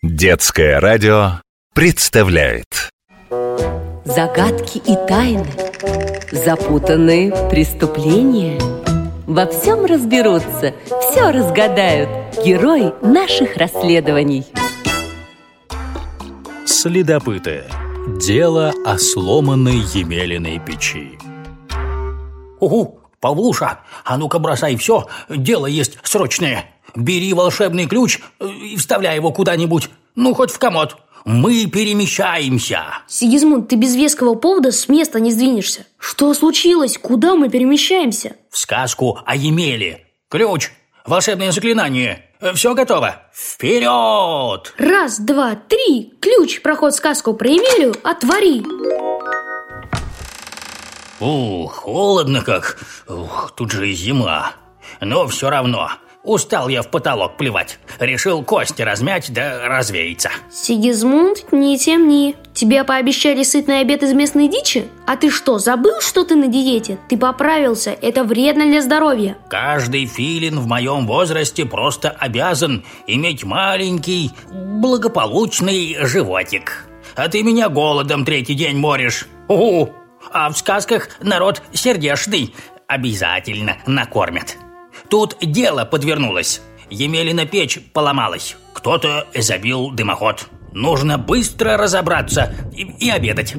Детское радио представляет Загадки и тайны, запутанные преступления. Во всем разберутся, все разгадают герои наших расследований. Следопыты. Дело о сломанной Емелиной печи. Угу, Павлуша, а ну-ка бросай все, дело есть срочное. Бери волшебный ключ э, и вставляй его куда-нибудь, ну хоть в комод. Мы перемещаемся. Сигизмунд, ты без веского повода с места не сдвинешься. Что случилось? Куда мы перемещаемся? В сказку о Емеле. Ключ, волшебное заклинание. Все готово. Вперед! Раз, два, три. Ключ, проход в сказку про Емелю, отвори. Ух, холодно как. Ух, тут же и зима. Но все равно. Устал я в потолок плевать. Решил кости размять да развеяться. Сигизмунд, не темни. Тебе пообещали сытный обед из местной дичи? А ты что, забыл, что ты на диете? Ты поправился, это вредно для здоровья. Каждый филин в моем возрасте просто обязан иметь маленький, благополучный животик. А ты меня голодом третий день моришь. Угу. А в сказках народ сердечный. Обязательно накормят. Тут дело подвернулось. Емелина печь поломалась. Кто-то забил дымоход. Нужно быстро разобраться и, и обедать.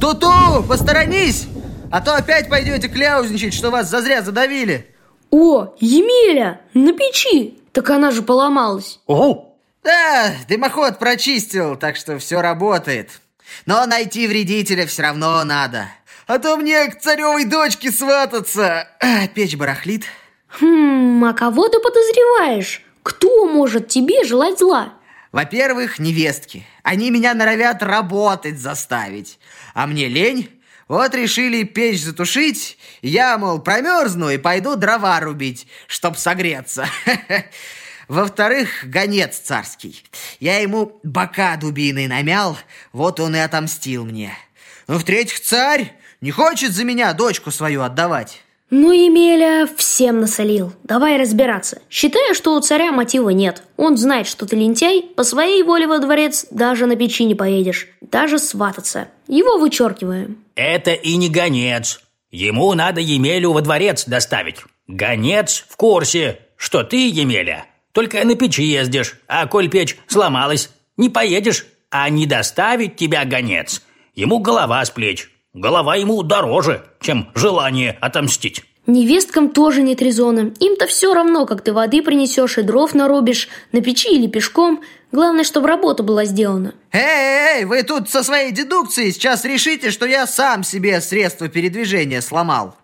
Туту, посторонись! А то опять пойдете кляузничать, что вас зазря задавили. О, Емеля, на печи. Так она же поломалась. Ого! Да, дымоход прочистил, так что все работает. Но найти вредителя все равно надо. А то мне к царевой дочке свататься. Печь барахлит. Хм, а кого ты подозреваешь? Кто может тебе желать зла? Во-первых, невестки. Они меня норовят работать заставить. А мне лень. Вот решили печь затушить. Я, мол, промерзну и пойду дрова рубить, чтоб согреться. Во-вторых, гонец царский. Я ему бока дубиной намял, вот он и отомстил мне. Ну, в-третьих, царь не хочет за меня дочку свою отдавать. Ну, Емеля всем насолил. Давай разбираться. Считаю, что у царя мотива нет. Он знает, что ты лентяй, по своей воле во дворец даже на печи не поедешь. Даже свататься. Его вычеркиваем. Это и не гонец. Ему надо Емелю во дворец доставить. Гонец в курсе, что ты, Емеля, только на печи ездишь, а коль печь сломалась, не поедешь, а не доставить тебя гонец. Ему голова с плеч. Голова ему дороже, чем желание отомстить. Невесткам тоже нет резона. Им-то все равно, как ты воды принесешь и дров нарубишь, на печи или пешком. Главное, чтобы работа была сделана. Эй, эй, вы тут со своей дедукцией сейчас решите, что я сам себе средство передвижения сломал.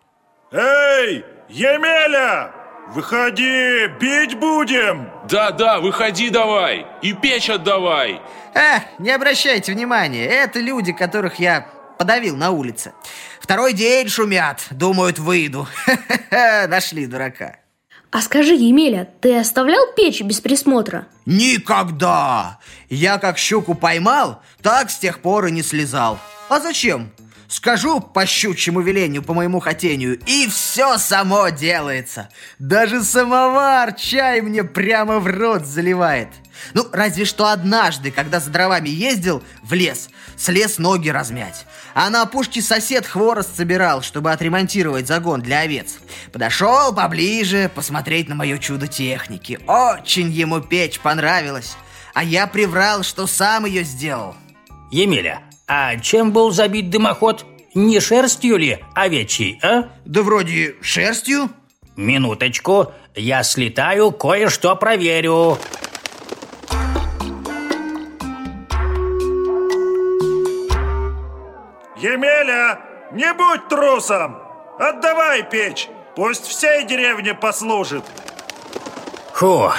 Эй, Емеля! Выходи, бить будем! Да-да, выходи давай и печь отдавай. Эх, не обращайте внимания, это люди, которых я подавил на улице. Второй день шумят, думают, выйду. Нашли дурака. А скажи, Емеля, ты оставлял печь без присмотра? Никогда! Я как щуку поймал, так с тех пор и не слезал. А зачем? Скажу по щучьему велению, по моему хотению, и все само делается. Даже самовар чай мне прямо в рот заливает. Ну, разве что однажды, когда за дровами ездил в лес, слез ноги размять. А на опушке сосед хворост собирал, чтобы отремонтировать загон для овец. Подошел поближе посмотреть на мое чудо техники. Очень ему печь понравилась. А я приврал, что сам ее сделал. Емеля, а чем был забит дымоход? Не шерстью ли овечьей, а? Да вроде шерстью. Минуточку, я слетаю, кое-что проверю. Емеля, не будь трусом! Отдавай печь, пусть всей деревне послужит. Фу,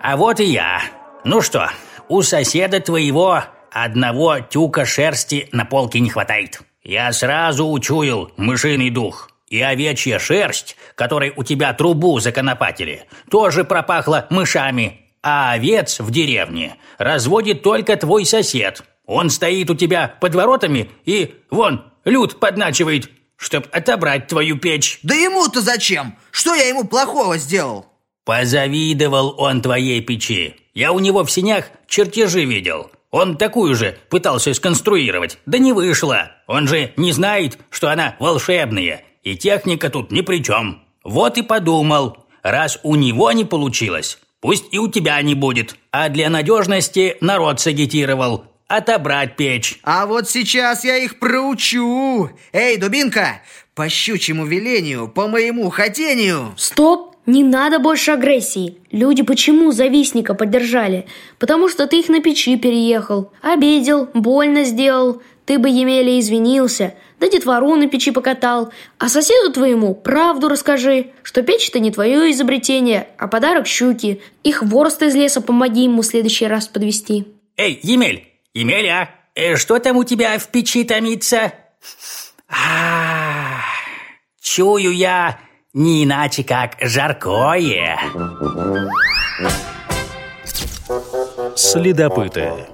а вот и я. Ну что, у соседа твоего одного тюка шерсти на полке не хватает. Я сразу учуял мышиный дух. И овечья шерсть, которой у тебя трубу законопатили, тоже пропахла мышами. А овец в деревне разводит только твой сосед. Он стоит у тебя под воротами и, вон, люд подначивает, чтоб отобрать твою печь. Да ему-то зачем? Что я ему плохого сделал? Позавидовал он твоей печи. Я у него в синях чертежи видел. Он такую же пытался сконструировать, да не вышло. Он же не знает, что она волшебная, и техника тут ни при чем. Вот и подумал, раз у него не получилось, пусть и у тебя не будет. А для надежности народ сагитировал. Отобрать печь. А вот сейчас я их проучу. Эй, дубинка, по щучьему велению, по моему хотению. Стоп! Не надо больше агрессии. Люди почему завистника поддержали? Потому что ты их на печи переехал. Обидел, больно сделал. Ты бы, Емеля, извинился. Да детвору на печи покатал. А соседу твоему правду расскажи, что печь это не твое изобретение, а подарок щуки. И хворост из леса помоги ему в следующий раз подвести. Эй, Емель, Емеля, э, что там у тебя в печи томится? А, чую я, не иначе как жаркое. Следопыты.